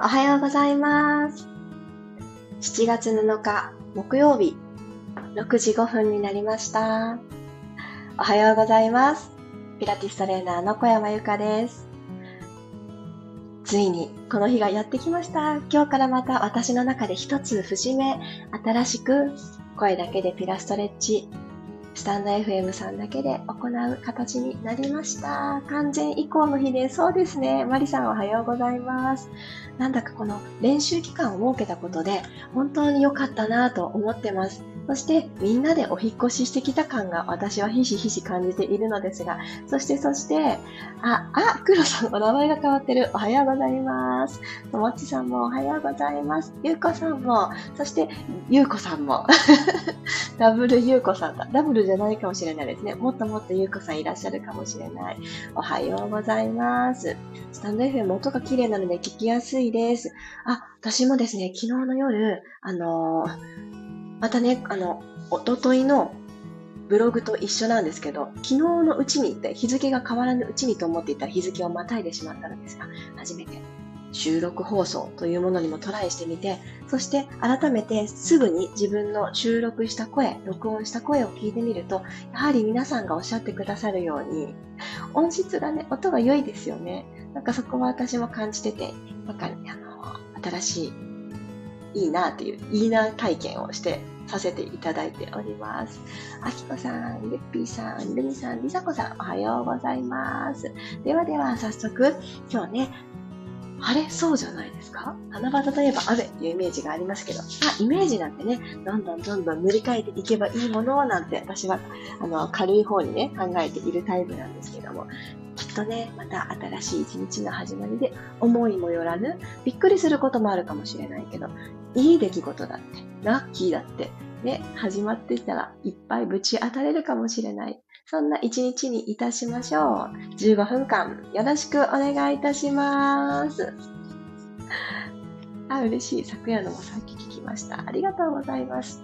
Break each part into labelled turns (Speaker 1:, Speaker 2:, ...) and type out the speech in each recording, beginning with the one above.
Speaker 1: おはようございます。7月7日木曜日6時5分になりました。おはようございます。ピラティストレーナーの小山由かです。ついにこの日がやってきました。今日からまた私の中で一つ節目、新しく声だけでピラストレッチスタンド FM さんだけで行う形になりました。完全移行の日で。そうですね。マリさんおはようございます。なんだかこの練習期間を設けたことで本当に良かったなと思ってます。そしてみんなでお引越ししてきた感が私はひしひし感じているのですが、そしてそして、あ、あ、黒さんお名前が変わってる。おはようございます。ともちさんもおはようございます。ゆうこさんも、そしてゆうこさんも。ダブルゆうこさんだ。ダブルじゃないかもしれないですね。もっともっとゆうこさんいらっしゃるかもしれない。おはようございます。スタンド FM 音が綺麗なので聞きやすいです。あ、私もですね、昨日の夜、あのーまたね、あの、おとといのブログと一緒なんですけど、昨日のうちにって日付が変わらぬうちにと思っていた日付をまたいでしまったのですが、初めて収録放送というものにもトライしてみて、そして改めてすぐに自分の収録した声、録音した声を聞いてみると、やはり皆さんがおっしゃってくださるように、音質がね、音が良いですよね。なんかそこは私も感じてて、なんか、あの、新しいいいなっていう、いいな体験をしてさせていただいております。あきこさん、ゆっぴーさん、ルミさん、りさこさん、おはようございます。ではでは、早速、今日ね、あれ？そうじゃないですか？七夕といえば雨っていうイメージがありますけど、あ、イメージなんてね、どんどんどんどん塗り替えていけばいいものなんて、私は、あの、軽い方にね、考えているタイプなんですけども、きっとね、また新しい一日の始まりで、思いもよらぬ、びっくりすることもあるかもしれないけど、いい出来事だって、ラッキーだって、ね、始まってきたらいっぱいぶち当たれるかもしれない。そんな一日にいたしましょう。15分間よろしくお願いいたします。あ、嬉しい。昨夜のもさっき聞きました。ありがとうございます。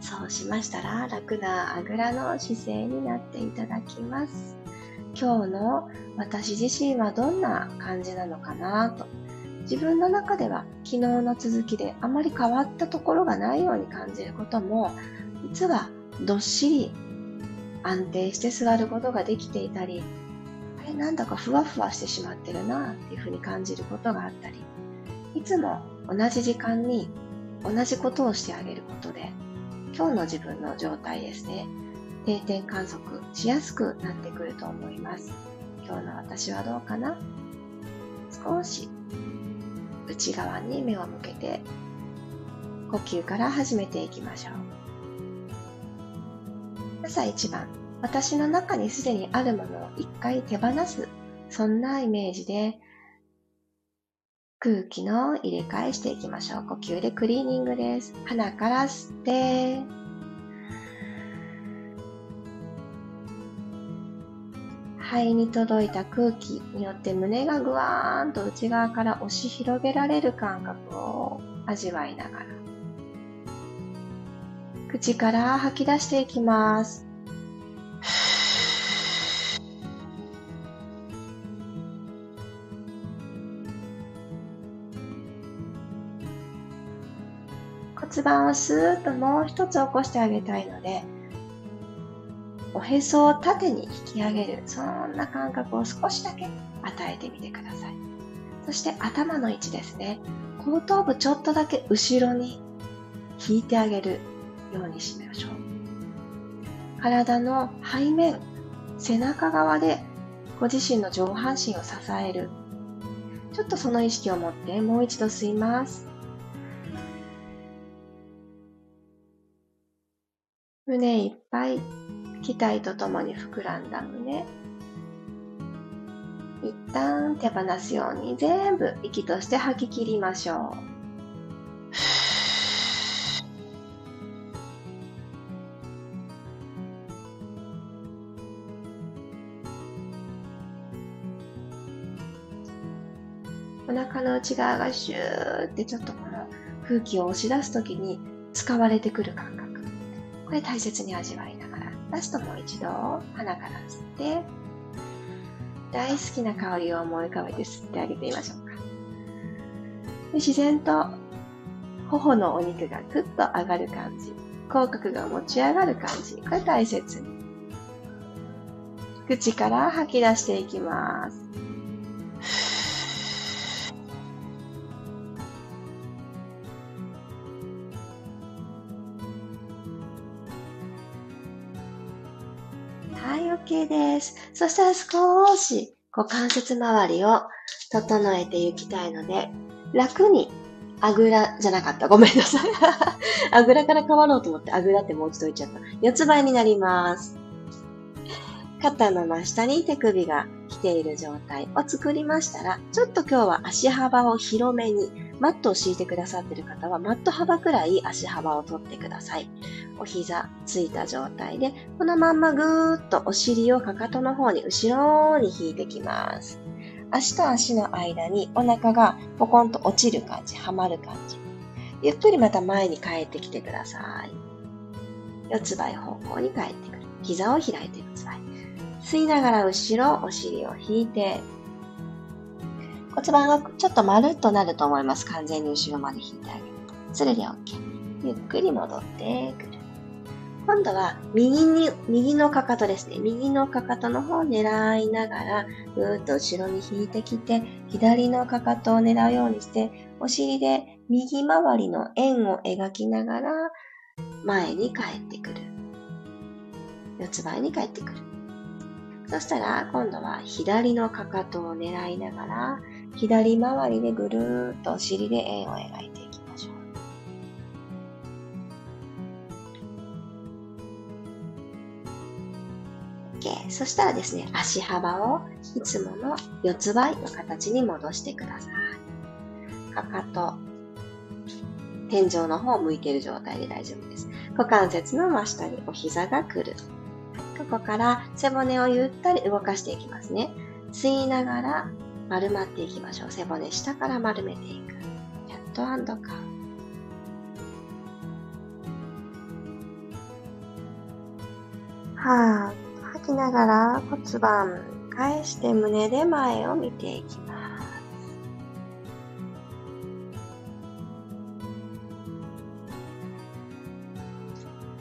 Speaker 1: そうしましたら、楽なあぐらの姿勢になっていただきます。今日の私自身はどんな感じなのかなと。自分の中では昨日の続きであまり変わったところがないように感じることも、実はどっしり安定して座ることができていたり、あれなんだかふわふわしてしまってるなっていうふうに感じることがあったり、いつも同じ時間に同じことをしてあげることで、今日の自分の状態ですね、定点観測しやすくなってくると思います。今日の私はどうかな？少し内側に目を向けて呼吸から始めていきましょう。朝一番、私の中にすでにあるものを一回手放す、そんなイメージで空気の入れ替えしていきましょう。呼吸でクリーニングです。鼻から吸って、肺に届いた空気によって胸がぐわーんと内側から押し広げられる感覚を味わいながら口から吐き出していきます。骨盤をスーッともう一つ起こしてあげたいのでおへそを縦に引き上げるそんな感覚を少しだけ与えてみてください。そして頭の位置ですね。後頭部ちょっとだけ後ろに引いてあげる。ようにしましょう。体の背面背中側でご自身の上半身を支える。ちょっとその意識を持ってもう一度吸います。胸いっぱい期待とともに膨らんだ胸。一旦手放すように全部息として吐き切りましょう。お腹の内側がシューってちょっとこの空気を押し出す時に使われてくる感覚これ大切に味わいながらラストもう一度鼻から吸って大好きな香りを思い浮かべて吸ってあげてみましょうかで自然と頬のお肉がぐっと上がる感じ。口角が持ち上がる感じ。これ大切に。口から吐き出していきます。OK です。そしたら少し股関節周りを整えていきたいので、楽にあぐらじゃなかった。ごめんなさい。あぐらから変わろうと思ってあぐらってもう一度言っちゃった。四つ倍になります。肩の真下に手首が来ている状態を作りましたら、ちょっと今日は足幅を広めに、マットを敷いてくださってる方は、マット幅くらい足幅を取ってください。お膝ついた状態で、このまんまぐーっとお尻をかかとの方に後ろに引いてきます。足と足の間にお腹がポコンと落ちる感じ、はまる感じ。ゆっくりまた前に帰ってきてください。四つ倍方向に帰ってくる。膝を開いて四つ倍。吸いながら後ろ、お尻を引いて、骨盤がちょっと丸っとなると思います。完全に後ろまで引いてあげる。それで OK。ゆっくり戻ってくる。今度は右に、右のかかとですね。右のかかとの方を狙いながら、ぐーっと後ろに引いてきて、左のかかとを狙うようにして、お尻で右回りの円を描きながら、前に帰ってくる。四つ倍に帰ってくる。そしたら、今度は左のかかとを狙いながら、左回りでぐるーっとお尻で円を描いていきましょう。OK。そしたらですね、足幅をいつもの四つ倍の形に戻してください。かかと、天井の方を向いている状態で大丈夫です。股関節の真下にお膝が来る。ここから背骨をゆったり動かしていきますね。吸いながら丸まっていきましょう。背骨下から丸めていく。キャットカウ。はぁ、吐きながら骨盤返して胸で前を見ていきます。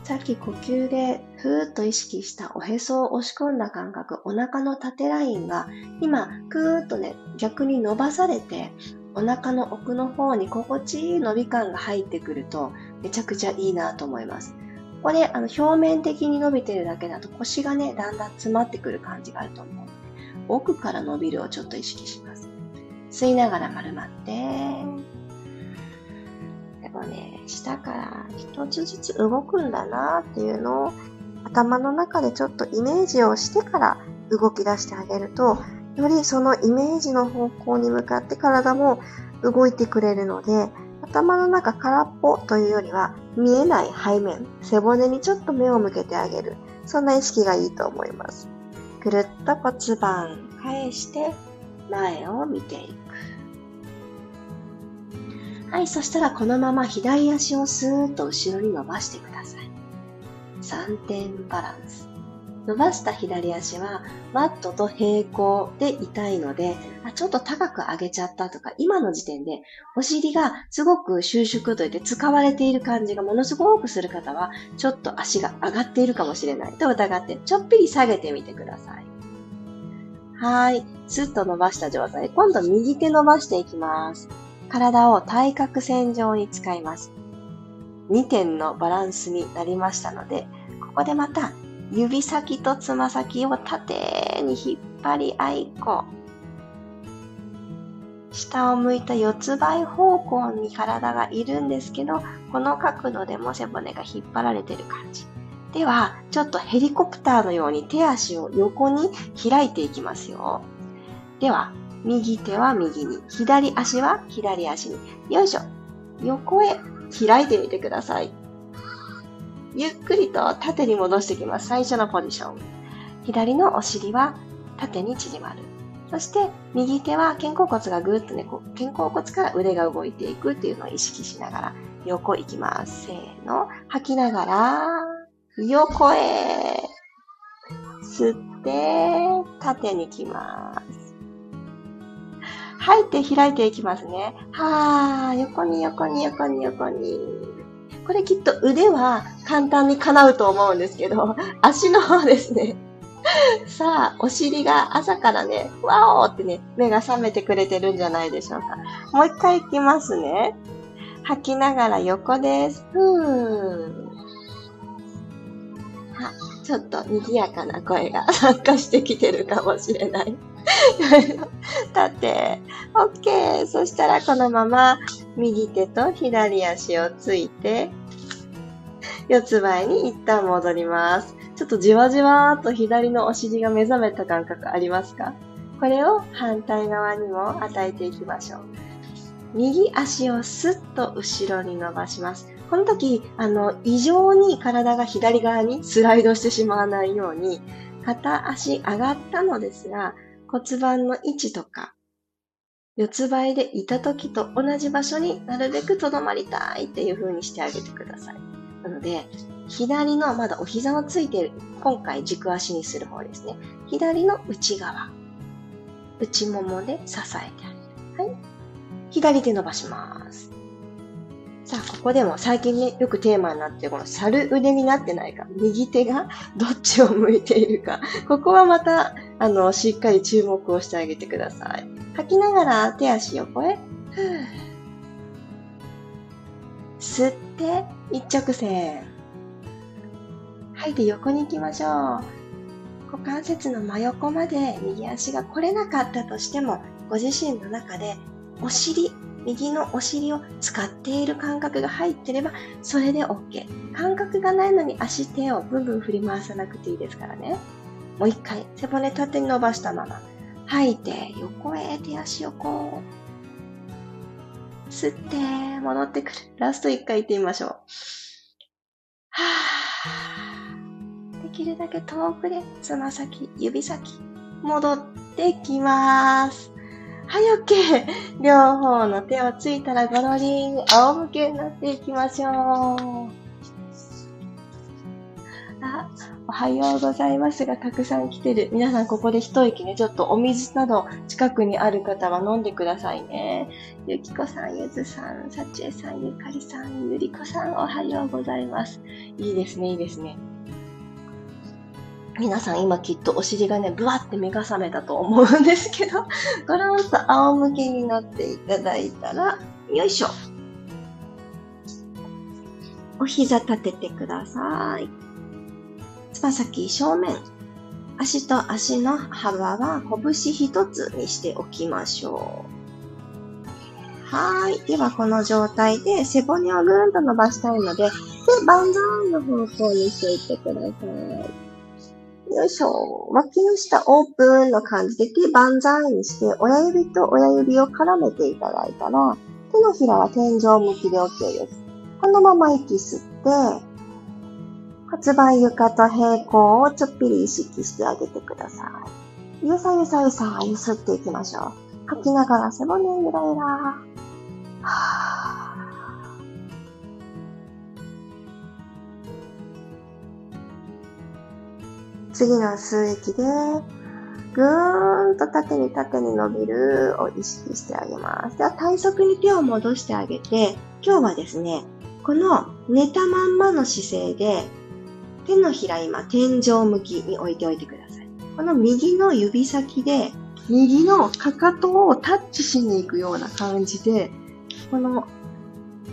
Speaker 1: さっき呼吸でふーっと意識したおへそを押し込んだ感覚、お腹の縦ラインが今、ぐーっとね、逆に伸ばされて、お腹の奥の方に心地いい伸び感が入ってくると、めちゃくちゃいいなと思います。これ、あの、表面的に伸びてるだけだと腰がね、だんだん詰まってくる感じがあると思うので、奥から伸びるをちょっと意識します。吸いながら丸まって、こね、下から一つずつ動くんだなっていうのを頭の中でちょっとイメージをしてから動き出してあげると、よりそのイメージの方向に向かって体も動いてくれるので、頭の中空っぽというよりは見えない背面、背骨にちょっと目を向けてあげる。そんな意識がいいと思います。くるっと骨盤返して前を見ていく。はい、そしたらこのまま左足をスーッと後ろに伸ばしてください。3点バランス。伸ばした左足はマットと平行で痛いので、あちょっと高く上げちゃったとか、今の時点でお尻がすごく収縮といって使われている感じがものすごくする方は、ちょっと足が上がっているかもしれないと疑って、ちょっぴり下げてみてください。はい。スッと伸ばした状態。今度右手伸ばしていきます。体を対角線上に使います。2点のバランスになりましたので、ここでまた指先とつま先を縦に引っ張り合いこう。下を向いた四つ倍方向に体がいるんですけど、この角度でも背骨が引っ張られてる感じ。では、ちょっとヘリコプターのように手足を横に開いていきますよ。では、右手は右に、左足は左足に。よいしょ。横へ開いてみてください。ゆっくりと縦に戻していきます。最初のポジション。左のお尻は縦に縮まる。そして、右手は肩甲骨がぐーっとね、こう肩甲骨から腕が動いていくっていうのを意識しながら横行きます。せーの。吐きながら、横へ。吸って、縦に来ます。吐いて開いていきますね。はー、横に横に横に横に。これきっと腕は簡単に叶うと思うんですけど、足の方ですね。さあ、お尻が朝からね、わおってね、目が覚めてくれてるんじゃないでしょうか。もう一回いきますね。吐きながら横です。ふー。は、ちょっと賑やかな声が参加してきてるかもしれない。立て。OK。そしたらこのまま右手と左足をついて、四つ前に一旦戻ります。ちょっとじわじわーっと左のお尻が目覚めた感覚ありますか？これを反対側にも与えていきましょう。右足をスッと後ろに伸ばします。この時、あの、異常に体が左側にスライドしてしまわないように、片足上がったのですが、骨盤の位置とか、四つ倍でいた時と同じ場所になるべくとどまりたいっていう風にしてあげてください。なので、左のまだお膝をついている、今回軸足にする方ですね。左の内側、内ももで支えてあげる。はい。左手伸ばします。さあ、ここでも最近ね、よくテーマになってこの猿腕になってないか、右手が どっちを向いているか、ここはまた、あの、しっかり注目をしてあげてください。吐きながら手足横へ、吸って、一直線。吐いて横に行きましょう。股関節の真横まで右足が来れなかったとしても、ご自身の中でお尻右のお尻を使っている感覚が入ってれば、それで OK。感覚がないのに足手をブンブン振り回さなくていいですからね。もう一回、背骨縦に伸ばしたまま。吐いて、横へ手足横。吸って、戻ってくる。ラスト一回行ってみましょう。はぁ。できるだけ遠くで、つま先、指先、戻ってきます。はい、OK。両方の手をついたらゴロリン、仰向けになっていきましょう。あ、おはようございますが、たくさん来てる。皆さんここで一息ね、ちょっとお水など近くにある方は飲んでくださいね。ゆきこさん、ゆずさん、さちえさん、ゆかりさん、ゆりこさん、おはようございます。いいですね、いいですね。皆さん今きっとお尻がね、ブワって目が覚めたと思うんですけど、ゴロンと仰向けになっていただいたら、よいしょ。お膝立ててください。つま先正面。足と足の幅は拳一つにしておきましょう。はい。では、この状態で背骨をぐーんと伸ばしたいので、で、万歳の方向にしていってください。よいしょ。脇の下オープンの感じで手万歳にして、親指と親指を絡めていただいたら、手のひらは天井向きで OK です。このまま息吸って、骨盤床と平行をちょっぴり意識してあげてください。ゆさゆさゆさゆすっていきましょう。吐きながら背骨ゆらゆら。はぁ次の吸う息で、ぐーんと縦に縦に伸びるを意識してあげます。では体側に手を戻してあげて、今日はですね、この寝たまんまの姿勢で、手のひら今天井向きに置いておいてください。この右の指先で、右のかかとをタッチしに行くような感じで、この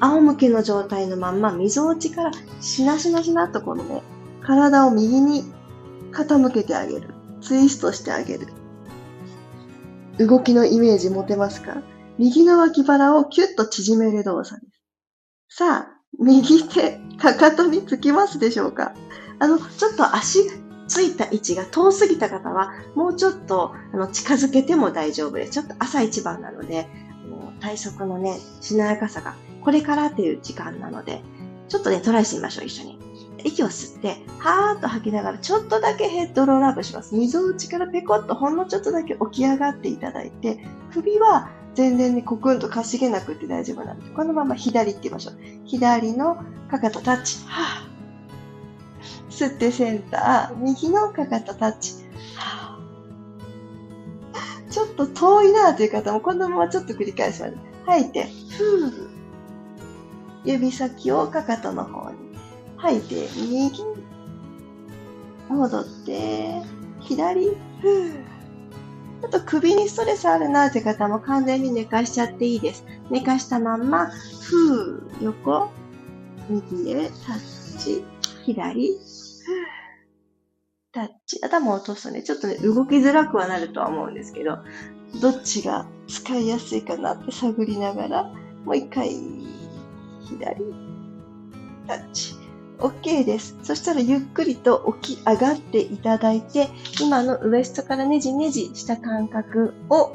Speaker 1: 仰向けの状態のまんま、溝落ちからしなしなしなとこのね、体を右に傾けてあげる。ツイストしてあげる。動きのイメージ持てますか？右の脇腹をキュッと縮める動作です。さあ、右手、かかとにつきますでしょうか？あの、ちょっと足ついた位置が遠すぎた方は、もうちょっとあの近づけても大丈夫です。ちょっと朝一番なので、体側のね、しなやかさが、これからっていう時間なので、ちょっとね、トライしてみましょう、一緒に。息を吸って、はーっと吐きながら、ちょっとだけヘッドロールアップします。溝内からペコッとほんのちょっとだけ起き上がっていただいて、首は全然ね、コクンとかしげなくて大丈夫なので、このまま左ってみましょう。左のかかとタッチ。はー吸ってセンター。右のかかとタッチ。はちょっと遠いなという方も、このままちょっと繰り返します。吐いて、ふー。指先をかかとの方。吐いて、右。戻って、左。ふ。ちょっと首にストレスあるなって方も完全に寝かしちゃっていいです。寝かしたまんま、ふー、横、右へタッチ、左、タッチ。頭を落とすとね、ちょっとね、動きづらくはなるとは思うんですけど、どっちが使いやすいかなって探りながら、もう一回、左、タッチ。OK です。そしたらゆっくりと起き上がっていただいて、今のウエストからねじねじした感覚を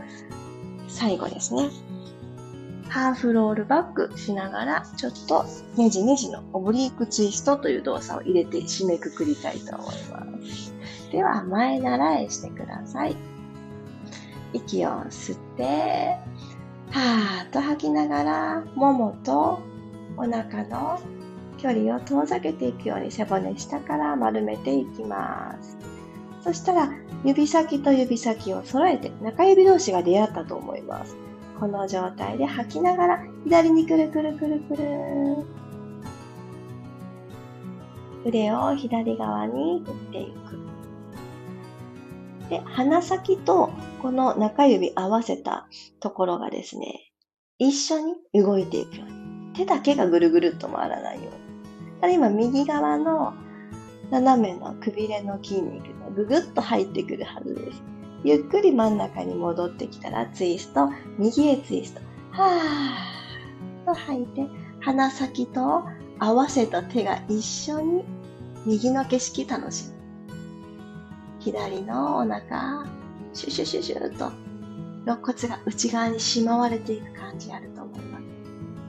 Speaker 1: 最後ですね。ハーフロールバックしながら、ちょっとねじねじのオブリークツイストという動作を入れて締めくくりたいと思います。では、前習いしてください。息を吸って、はーっと吐きながら、ももとお腹の距離を遠ざけていくように背骨下から丸めていきます。そしたら、指先と指先を揃えて中指同士が出会ったと思います。この状態で吐きながら左にくるくるくるくる。腕を左側に振っていく。で、鼻先とこの中指合わせたところがですね、一緒に動いていくように。手だけがぐるぐるっと回らないように。ただ今右側の斜めのくびれの筋肉がぐぐっと入ってくるはずです。ゆっくり真ん中に戻ってきたらツイスト、右へツイスト。はーと吐いて、鼻先と合わせた手が一緒に右の景色楽しむ。左のお腹、シュシュシュシュと肋骨が内側にしまわれていく感じあると思いま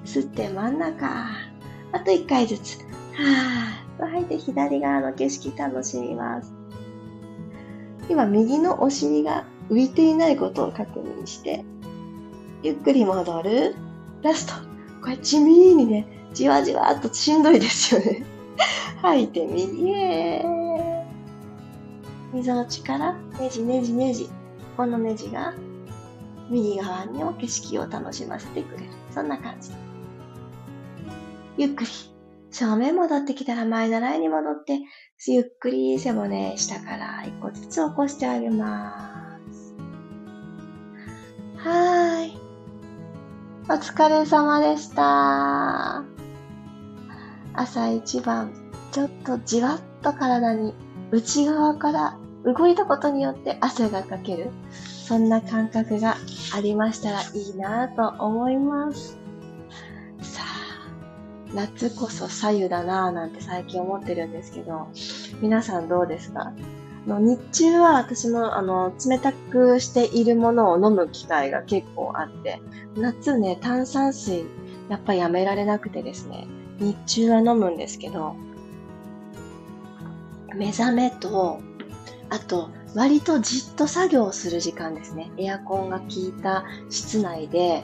Speaker 1: す。吸って真ん中。あと一回ずつ。はーと吐いて左側の景色楽しみます。今右のお尻が浮いていないことを確認して、ゆっくり戻る。ラスト。これ地味にね、じわじわっとしんどいですよね。吐いて右へ。溝の力、ねじねじねじ。このねじが右側にも景色を楽しませてくれる。そんな感じ。ゆっくり。正面戻ってきたら前習いに戻って、ゆっくり背骨下から一個ずつ起こしてあげます。はーい。お疲れ様でした。朝一番、ちょっとじわっと体に内側から動いたことによって汗がかける。そんな感覚がありましたらいいなと思います。夏こそ左右だなぁなんて最近思ってるんですけど、皆さんどうですか？の日中は私もあの冷たくしているものを飲む機会が結構あって、夏ね、炭酸水やっぱやめられなくてですね、日中は飲むんですけど、目覚めと、あと割とじっと作業する時間ですね。エアコンが効いた室内で、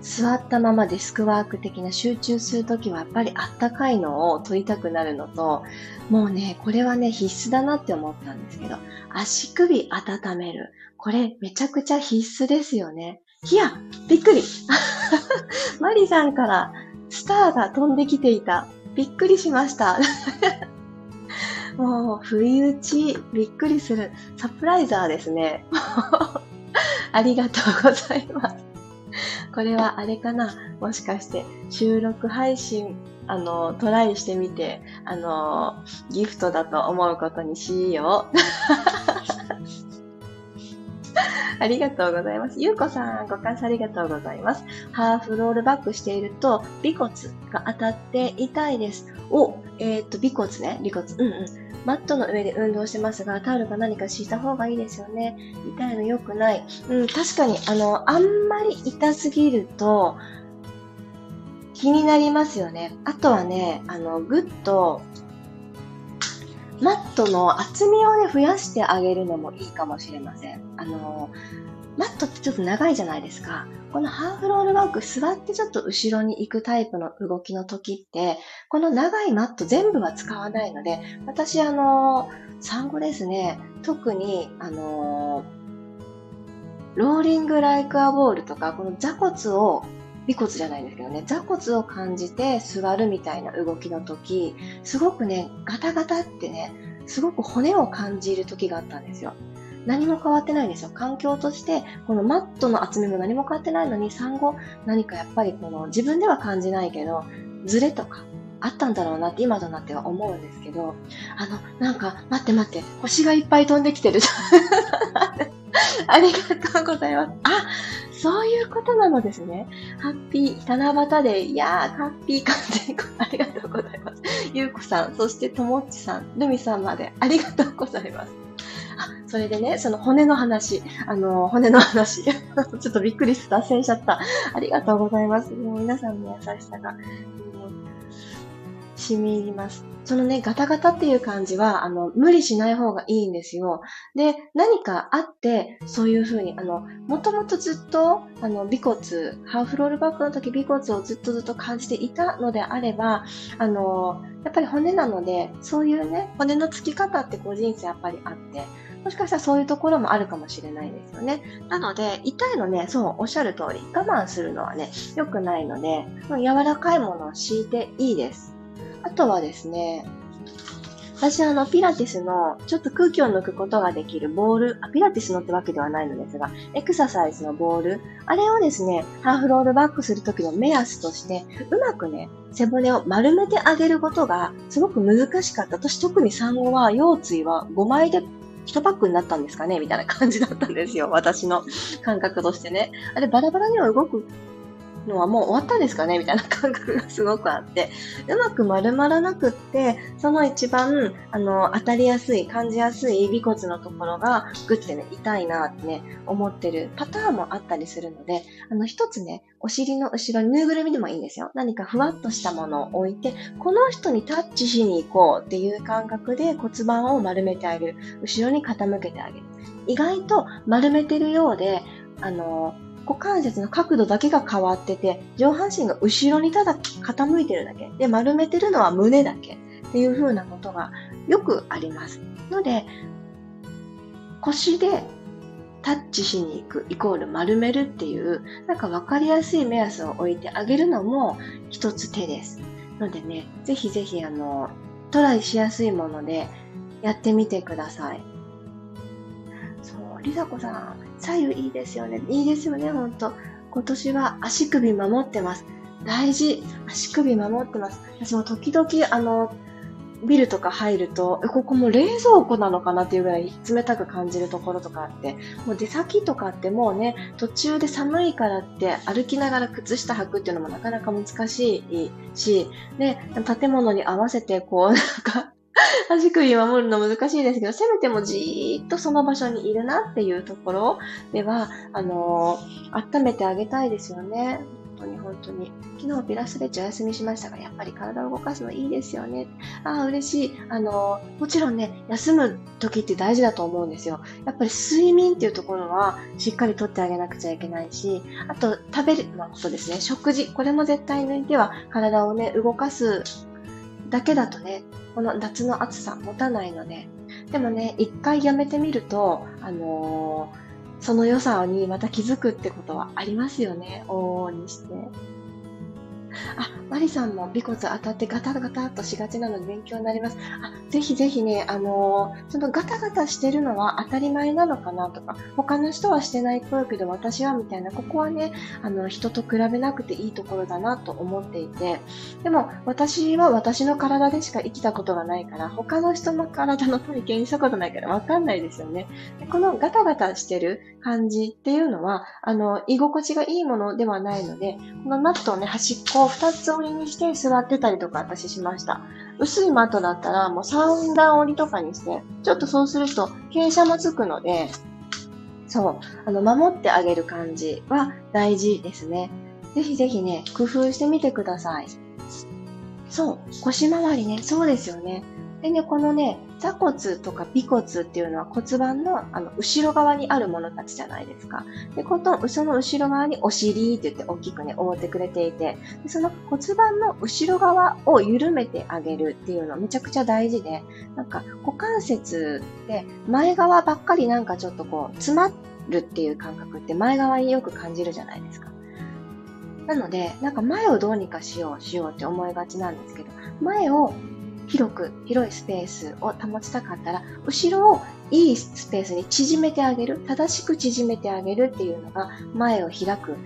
Speaker 1: 座ったままデスクワーク的な集中するときはやっぱりあったかいのを取りたくなるのと、もうね、これはね、必須だなって思ったんですけど、足首温める。これめちゃくちゃ必須ですよね。いや、びっくり マリさんからスターが飛んできていた。びっくりしました。もう、不意打ち、びっくりする。サプライザーですね。ありがとうございます。これはあれかな？もしかして収録配信、あの、トライしてみて、あの、ギフトだと思うことにしよう。ありがとうございます。ゆうこさん、ご感謝ありがとうございます。ハーフロールバックしていると、尾骨が当たって痛いです。お、えっ、ー、と、尾骨ね、尾骨。うんうん。マットの上で運動してますが、タオルか何か敷いた方がいいですよね。痛いの良くない。うん、確かに、あの、あんまり痛すぎると、気になりますよね。あとはね、あの、ぐっと、マットの厚みをね、増やしてあげるのもいいかもしれません。あの、マットってちょっと長いじゃないですか。このハーフロールバック座ってちょっと後ろに行くタイプの動きの時って、この長いマット全部は使わないので、私あの、産後ですね、特にあの、ローリングライクアボールとか、この座骨を、尾骨じゃないんですけどね、座骨を感じて座るみたいな動きの時、すごくね、ガタガタってね、すごく骨を感じる時があったんですよ。何も変わってないんですよ。環境として、このマットの厚みも何も変わってないのに、産後、何かやっぱりこの自分では感じないけど、ズレとか、あったんだろうなって今となっては思うんですけど、あの、なんか、待って待って、星がいっぱい飛んできてる。ありがとうございます。あ、そういうことなのですね。ハッピー、七夕で、いやー、ハッピー感じ、ありがとうございます。ゆうこさん、そしてともっちさん、ルミさんまで、ありがとうございます。あ、それでね、その骨の話、あの、骨の話、ちょっとびっくりして脱線しちゃった。ありがとうございます。もう皆さんの優しさが、染み入ります。そのね、ガタガタっていう感じは、あの、無理しない方がいいんですよ。で、何かあって、そういう風に、あの、もともとずっと、あの、尾骨、ハーフロールバックの時尾骨をずっとずっと感じていたのであれば、あの、やっぱり骨なので、そういうね、骨のつき方ってこう人生やっぱりあって、もしかしたらそういうところもあるかもしれないですよね。なので、痛いのね、そう、おっしゃる通り、我慢するのはね、良くないので、柔らかいものを敷いていいです。あとはですね、私あの、ピラティスの、ちょっと空気を抜くことができるボール、あ、ピラティスのってわけではないのですが、エクササイズのボール、あれをですね、ハーフロールバックするときの目安として、うまくね、背骨を丸めてあげることが、すごく難しかった。私特に産後は、腰椎は5枚で1パックになったんですかねみたいな感じだったんですよ。私の感覚としてね。あれ、バラバラには動くのはもう終わったんですかね？みたいな感覚がすごくあって、うまく丸まらなくって、その一番、あの、当たりやすい、感じやすい尾骨のところが、グッてね、痛いなってね、思ってるパターンもあったりするので、あの、一つね、お尻の後ろにぬいぐるみでもいいんですよ。何かふわっとしたものを置いて、この人にタッチしに行こうっていう感覚で骨盤を丸めてあげる。後ろに傾けてあげる。意外と丸めてるようで、あの、股関節の角度だけが変わってて、上半身が後ろにただ傾いてるだけ。で、丸めてるのは胸だけ。っていう風なことがよくあります。ので、腰でタッチしに行くイコール丸めるっていう、なんかわかりやすい目安を置いてあげるのも一つ手です。のでね、ぜひぜひあの、トライしやすいものでやってみてください。そう、りさこさん、左右いいですよね。いいですよね、ほんと。今年は足首守ってます。大事。足首守ってます。私も時々、あの、ビルとか入ると、ここも冷蔵庫なのかなっていうぐらい冷たく感じるところとかあって、もう出先とかってもうね、途中で寒いからって歩きながら靴下履くっていうのもなかなか難しいし、で、建物に合わせてこう、なんか、足首守るの難しいですけど、せめてもじーっとその場所にいるなっていうところでは、あのー、温めてあげたいですよね。本当に本当に。昨日ピラスレッチお休みしましたが、やっぱり体を動かすのいいですよね。ああ、嬉しい。あの、もちろんね、休む時って大事だと思うんですよ。やっぱり睡眠っていうところはしっかりとってあげなくちゃいけないし、あと食べるのことですね。食事。これも絶対抜いては体をね、動かすだけだとね、この夏の暑さ持たないので。でもね、一回やめてみると、あのーその良さにまた気づくってことはありますよね。往々にして。あ、マリさんも尾骨当たってガタガタっとしがちなので勉強になります。あ、ぜひぜひね、あのー、そのガタガタしてるのは当たり前なのかなとか、他の人はしてないっぽいけど私はみたいな、ここはね、あの、人と比べなくていいところだなと思っていて、でも私は私の体でしか生きたことがないから、他の人の体の体験したことないからわかんないですよね。でこのガタガタしてる感じっていうのは、あの、居心地がいいものではないので、このマットをね、端っこを2つ折りにして座ってたりとか私しました。薄いマットだったらもう3段折りとかにして、ちょっとそうすると傾斜もつくので、そう、あの、守ってあげる感じは大事ですね。ぜひぜひね、工夫してみてください。そう、腰回りね、そうですよね。でね、このね、座骨とか尾骨っていうのは骨盤のあの後ろ側にあるものたちじゃないですか。で、このその後ろ側にお尻って言って大きくね、覆ってくれていて、でその骨盤の後ろ側を緩めてあげるっていうのはめちゃくちゃ大事で、なんか股関節って前側ばっかりなんかちょっとこう詰まるっていう感覚って前側によく感じるじゃないですか。なので、なんか前をどうにかしようしようって思いがちなんですけど、前を広く、広いスペースを保ちたかったら、後ろをいいスペースに縮めてあげる、正しく縮めてあげるっていうのが前を開く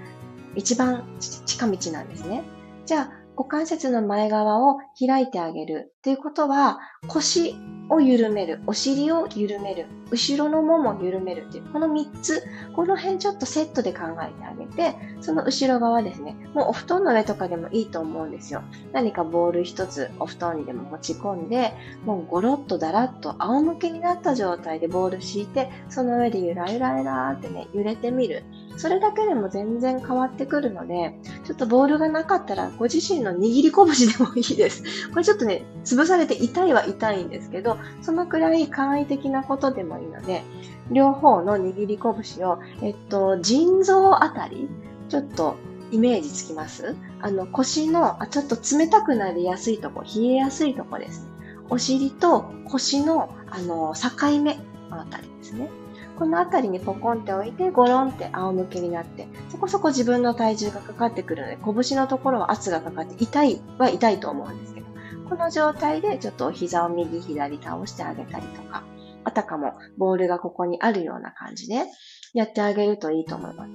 Speaker 1: 一番近道なんですね。じゃあ、股関節の前側を開いてあげるっていうことは、腰を緩める、お尻を緩める、後ろのもも緩めるっていう、この3つ、この辺ちょっとセットで考えてあげて、その後ろ側ですね、もうお布団の上とかでもいいと思うんですよ。何かボール1つお布団にでも持ち込んで、もうゴロッとだらっと仰向けになった状態でボール敷いて、その上でゆらゆらゆらってね、揺れてみる。それだけでも全然変わってくるので、ちょっとボールがなかったらご自身の握り拳でもいいです。これちょっとね、潰されて痛いは痛いんですけど、そのくらい簡易的なことでもいいので、両方の握り拳を、えっと、腎臓あたり、ちょっとイメージつきます？あの、腰のあ、ちょっと冷たくなりやすいとこ、冷えやすいとこです。お尻と腰の、あの、境目のあたりですね。この辺りにポコンって置いて、ゴロンって仰向けになって、そこそこ自分の体重がかかってくるので、拳のところは圧がかかって、痛いは痛いと思うんですけど、この状態でちょっと膝を右左倒してあげたりとか、あたかもボールがここにあるような感じでやってあげるといいと思います。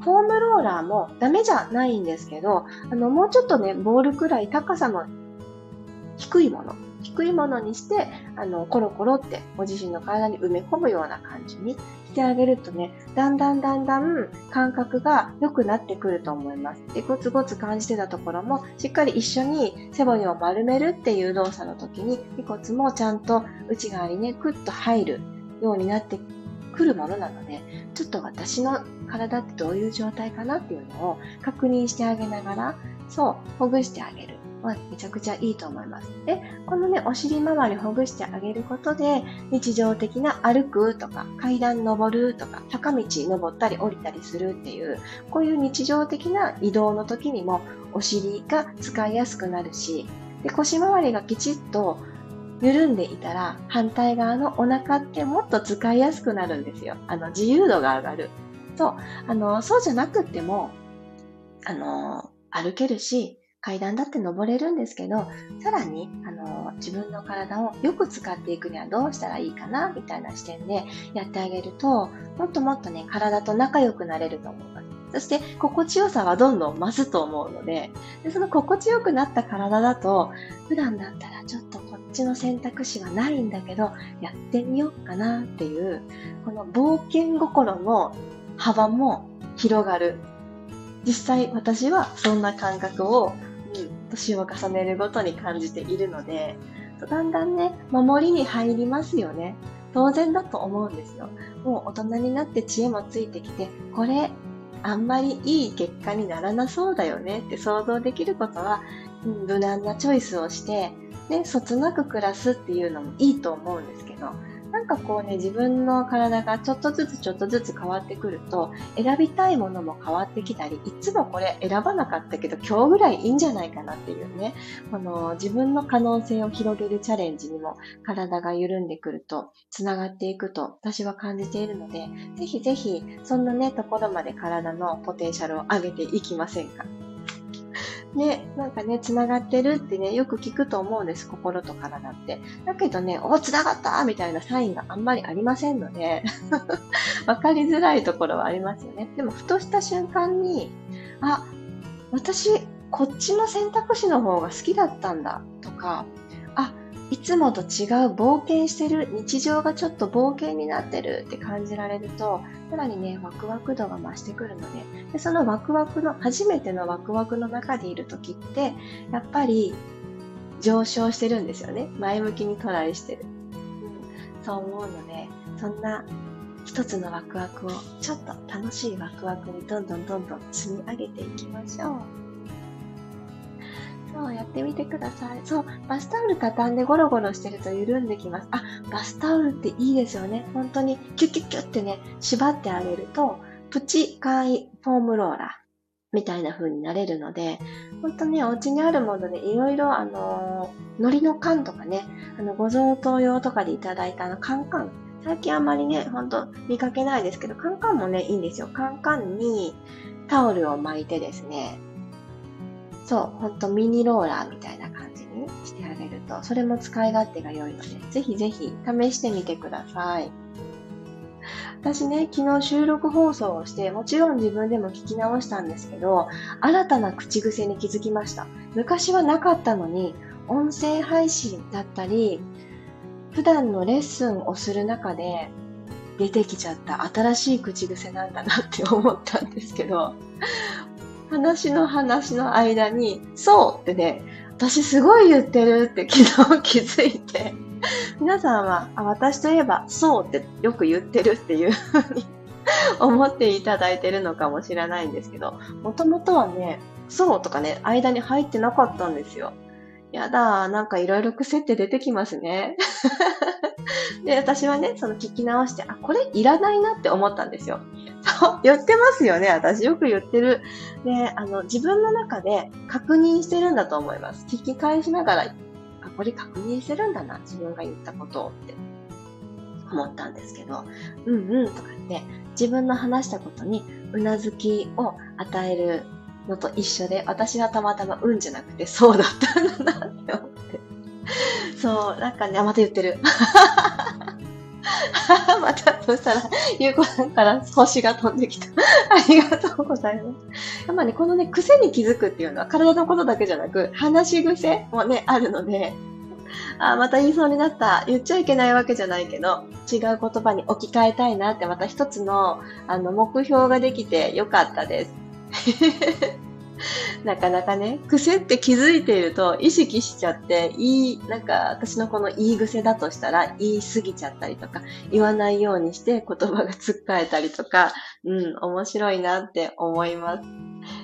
Speaker 1: フォームローラーもダメじゃないんですけど、あの、もうちょっとね、ボールくらい高さの低いもの、低いものにして、あの、コロコロってご自身の体に埋め込むような感じにしてあげるとね、だんだんだんだん感覚が良くなってくると思います。で、ゴツゴツ感じてたところも、しっかり一緒に背骨を丸めるっていう動作の時に、尾骨もちゃんと内側にね、クッと入るようになってくるものなので、ちょっと私の体ってどういう状態かなっていうのを確認してあげながら、そう、ほぐしてあげる。めちゃくちゃいいと思います。で、このね、お尻周りほぐしてあげることで、日常的な歩くとか、階段登るとか、坂道登ったり降りたりするっていう、こういう日常的な移動の時にも、お尻が使いやすくなるし、で腰回りがきちっと緩んでいたら、反対側のお腹ってもっと使いやすくなるんですよ。あの、自由度が上がる。と、あの、そうじゃなくても、あの、歩けるし、階段だって登れるんですけど、さらに、あの、自分の体をよく使っていくにはどうしたらいいかな、みたいな視点でやってあげると、もっともっとね、体と仲良くなれると思います。そして、心地よさはどんどん増すと思うので、でその心地よくなった体だと、普段だったらちょっとこっちの選択肢はないんだけど、やってみようかなっていう、この冒険心の幅も広がる。実際私はそんな感覚を年を重ねるごとに感じているので、だんだんね、守りに入りますよね。当然だと思うんですよ。もう大人になって知恵もついてきて、これ、あんまりいい結果にならなそうだよねって想像できることは、うん、無難なチョイスをして、ね、そつなく暮らすっていうのもいいと思うんですけど、かこうね、自分の体がちょっとずつちょっとずつ変わってくると、選びたいものも変わってきたり、いつもこれ選ばなかったけど、今日ぐらいいいんじゃないかなっていうね、この自分の可能性を広げるチャレンジにも体が緩んでくると、つながっていくと私は感じているので、ぜひぜひ、そんなね、ところまで体のポテンシャルを上げていきませんか？ね、なんかね、つながってるってね、よく聞くと思うんです、心と体って。だけどね、お、つながったみたいなサインがあんまりありませんので、わかりづらいところはありますよね。でも、ふとした瞬間に、あ、私、こっちの選択肢の方が好きだったんだ、とか、いつもと違う冒険してる、日常がちょっと冒険になってるって感じられると、さらにね、ワクワク度が増してくるので、でそのワクワクの、初めてのワクワクの中でいる時って、やっぱり上昇してるんですよね。前向きにトライしてる。うん、そう思うので、そんな一つのワクワクを、ちょっと楽しいワクワクにどんどんどんどん積み上げていきましょう。そう、やってみてください。そう、バスタオル畳んでゴロゴロしてると緩んできます。あ、バスタオルっていいですよね。本当にキュッキュッキュッってね、縛ってあげると、プチ簡易フォームローラーみたいな風になれるので、本当ね、お家にあるものでいろいろ、あの、海苔の缶とかね、あの、ご贈答用とかでいただいたあの、カンカン、最近あまりね、ほんと見かけないですけど、カンカンもね、いいんですよ。カンカンにタオルを巻いてですね、そう、ほんとミニローラーみたいな感じにしてあげると、それも使い勝手が良いので、ぜひぜひ試してみてください。私ね、昨日収録放送をして、もちろん自分でも聞き直したんですけど、新たな口癖に気づきました。昔はなかったのに、音声配信だったり、普段のレッスンをする中で出てきちゃった新しい口癖なんだなって思ったんですけど、話の話の間に、そうってね、私すごい言ってるって昨日 気づいて、皆さんは、あ私といえば、そうってよく言ってるっていうふうに 思っていただいてるのかもしれないんですけど、もともとはね、そうとかね、間に入ってなかったんですよ。やだなんかいろいろ癖って出てきますね。で、私はね、その聞き直して、あ、これいらないなって思ったんですよ。そう、言ってますよね。私よく言ってる。で、あの、自分の中で確認してるんだと思います。聞き返しながらあ、これ確認してるんだな、自分が言ったことをって思ったんですけど、うんうんとかって自分の話したことにうなずきを与えるのと一緒で、私はたまたまうんじゃなくてそうだったんだなって思って。そう、なんかね、あ、また言ってる。また、そしたら、ゆうこさんから星が飛んできた。ありがとうございます。やっぱね、このね、癖に気づくっていうのは体のことだけじゃなく、話し癖もね、あるので、あ、また言いそうになった。言っちゃいけないわけじゃないけど、違う言葉に置き換えたいなって、また一つの、あの、目標ができてよかったです。なかなかね、癖って気づいていると意識しちゃって、いい、なんか私のこの言い癖だとしたら言い過ぎちゃったりとか、言わないようにして言葉がつっかえたりとか、うん、面白いなって思います。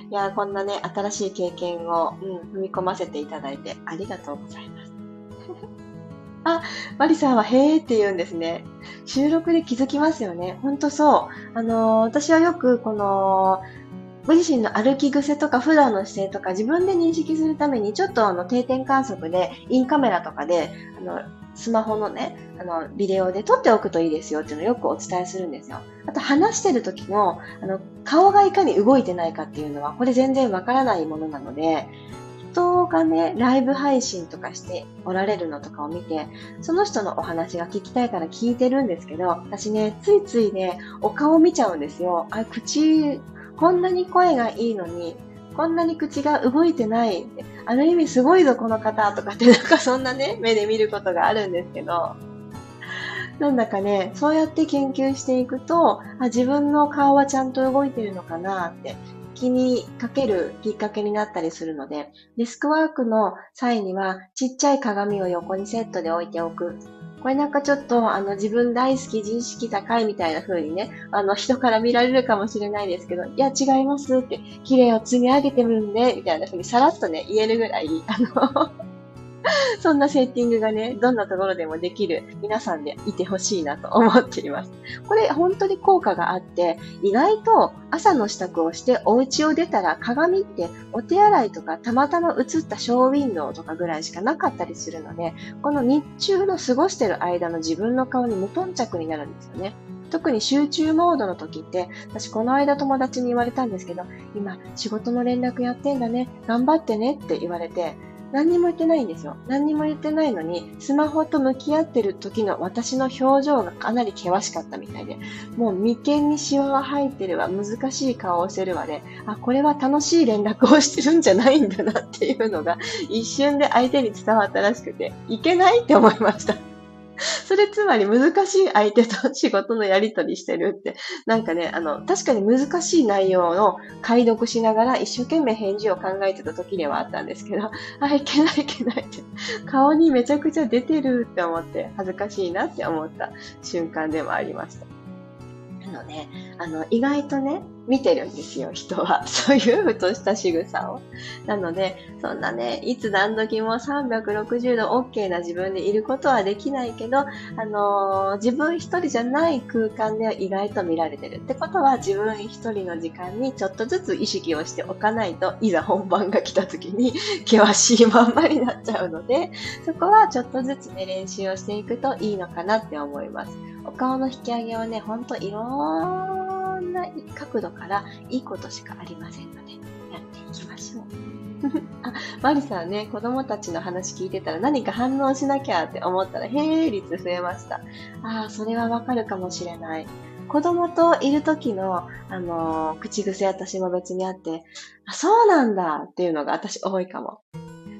Speaker 1: いや、こんなね、新しい経験を、うん、踏み込ませていただいてありがとうございます。あ、マリさんはへーって言うんですね。収録で気づきますよね。ほんとそう。あのー、私はよくこの、ご自身の歩き癖とか普段の姿勢とか自分で認識するためにちょっとあの定点観測でインカメラとかであのスマホのね、あの、ビデオで撮っておくといいですよっていうのをよくお伝えするんですよ。あと話してる時の、あの、顔がいかに動いてないかっていうのは、これ全然わからないものなので、人がね、ライブ配信とかしておられるのとかを見て、その人のお話が聞きたいから聞いてるんですけど、私ね、ついついね、お顔見ちゃうんですよ。あ、口こんなに声がいいのに、こんなに口が動いてない。ある意味すごいぞ、この方とかって、なんかそんなね、目で見ることがあるんですけど、なんだかね、そうやって研究していくと、あ自分の顔はちゃんと動いてるのかなって気にかけるきっかけになったりするので、デスクワークの際にはちっちゃい鏡を横にセットで置いておくこれなんかちょっと、あの、自分大好き、自意識高いみたいな風にね、あの、人から見られるかもしれないですけど、いや、違いますって、綺麗を積み上げてるんで、みたいな風にさらっとね、言えるぐらい、あの そんなセッティングがね、どんなところでもできる皆さんでいてほしいなと思っています。これ本当に効果があって、意外と朝の支度をしてお家を出たら鏡ってお手洗いとかたまたま映ったショーウィンドウとかぐらいしかなかったりするので、この日中の過ごしてる間の自分の顔に無頓着になるんですよね。特に集中モードの時って、私この間友達に言われたんですけど、今仕事の連絡やってんだね、頑張ってねって言われて、何にも言ってないんですよ。何にも言ってないのに、スマホと向き合ってる時の私の表情がかなり険しかったみたいで、もう眉間にシワが入ってるわ、難しい顔をしてるわで、あ、これは楽しい連絡をしてるんじゃないんだなっていうのが一瞬で相手に伝わったらしくて、いけないって思いました。それつまり難しい相手と仕事のやりとりしてるって、なんかね、あの、確かに難しい内容の解読しながら一生懸命返事を考えてた時ではあったんですけど、あ、いけないいけないって、顔にめちゃくちゃ出てるって思って恥ずかしいなって思った瞬間でもありました。あのね、あの、意外とね、見てるんですよ、人は。そういうふとした仕草を。なので、そんなね、いつ何時も360度 OK な自分でいることはできないけど、あのー、自分一人じゃない空間では意外と見られてる。ってことは、自分一人の時間にちょっとずつ意識をしておかないといざ本番が来た時に 険しいまんまになっちゃうので、そこはちょっとずつね、練習をしていくといいのかなって思います。お顔の引き上げはね、ほんといろんな角度からいいことしかありませんので、やっていきましょう。あ、マリさんね、子供たちの話聞いてたら何か反応しなきゃって思ったら、へー率増えました。ああ、それはわかるかもしれない。子供といる時の、あのー、口癖私も別にあって、あ、そうなんだっていうのが私多いかも。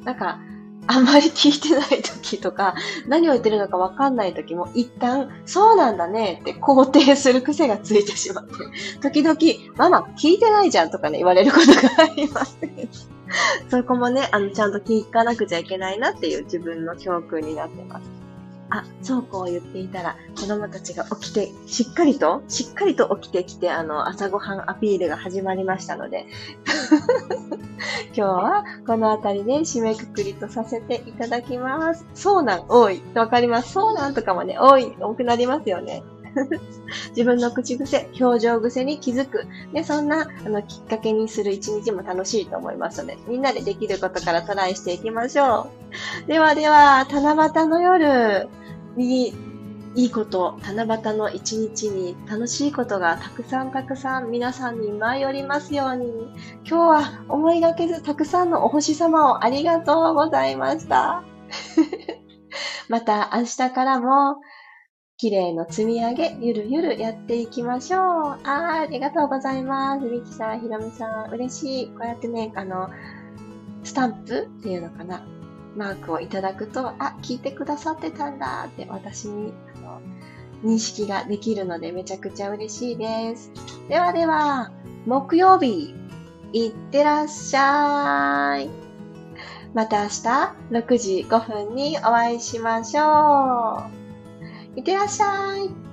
Speaker 1: なんか、あんまり聞いてない時とか、何を言ってるのかわかんない時も、一旦、そうなんだねって肯定する癖がついてしまって、時々、ママ聞いてないじゃんとかね、言われることがあります。そこもね、あの、ちゃんと聞かなくちゃいけないなっていう自分の教訓になってます。あ、そうこう言っていたら、子供たちが起きて、しっかりと、しっかりと起きてきて、あの、朝ごはんアピールが始まりましたので、今日はこのあたりで締めくくりとさせていただきます。そうなん多い。わかります。そうなんとかもね、多い、多くなりますよね。自分の口癖、表情癖に気づく。で、そんな、あの、きっかけにする一日も楽しいと思いますので、みんなでできることからトライしていきましょう。ではでは、七夕の夜に、いいこと、七夕の一日に楽しいことがたくさんたくさん皆さんに舞い降りますように。今日は思いがけずたくさんのお星様をありがとうございました。また明日からも綺麗の積み上げ、ゆるゆるやっていきましょう。ああありがとうございます。みきさん、ひろみさん、嬉しい。こうやってね、あの、スタンプっていうのかな。マークをいただくと、あ、聞いてくださってたんだって私に、あの、認識ができるのでめちゃくちゃ嬉しいです。ではでは、木曜日、いってらっしゃい。また明日6時5分にお会いしましょう。いってらっしゃい。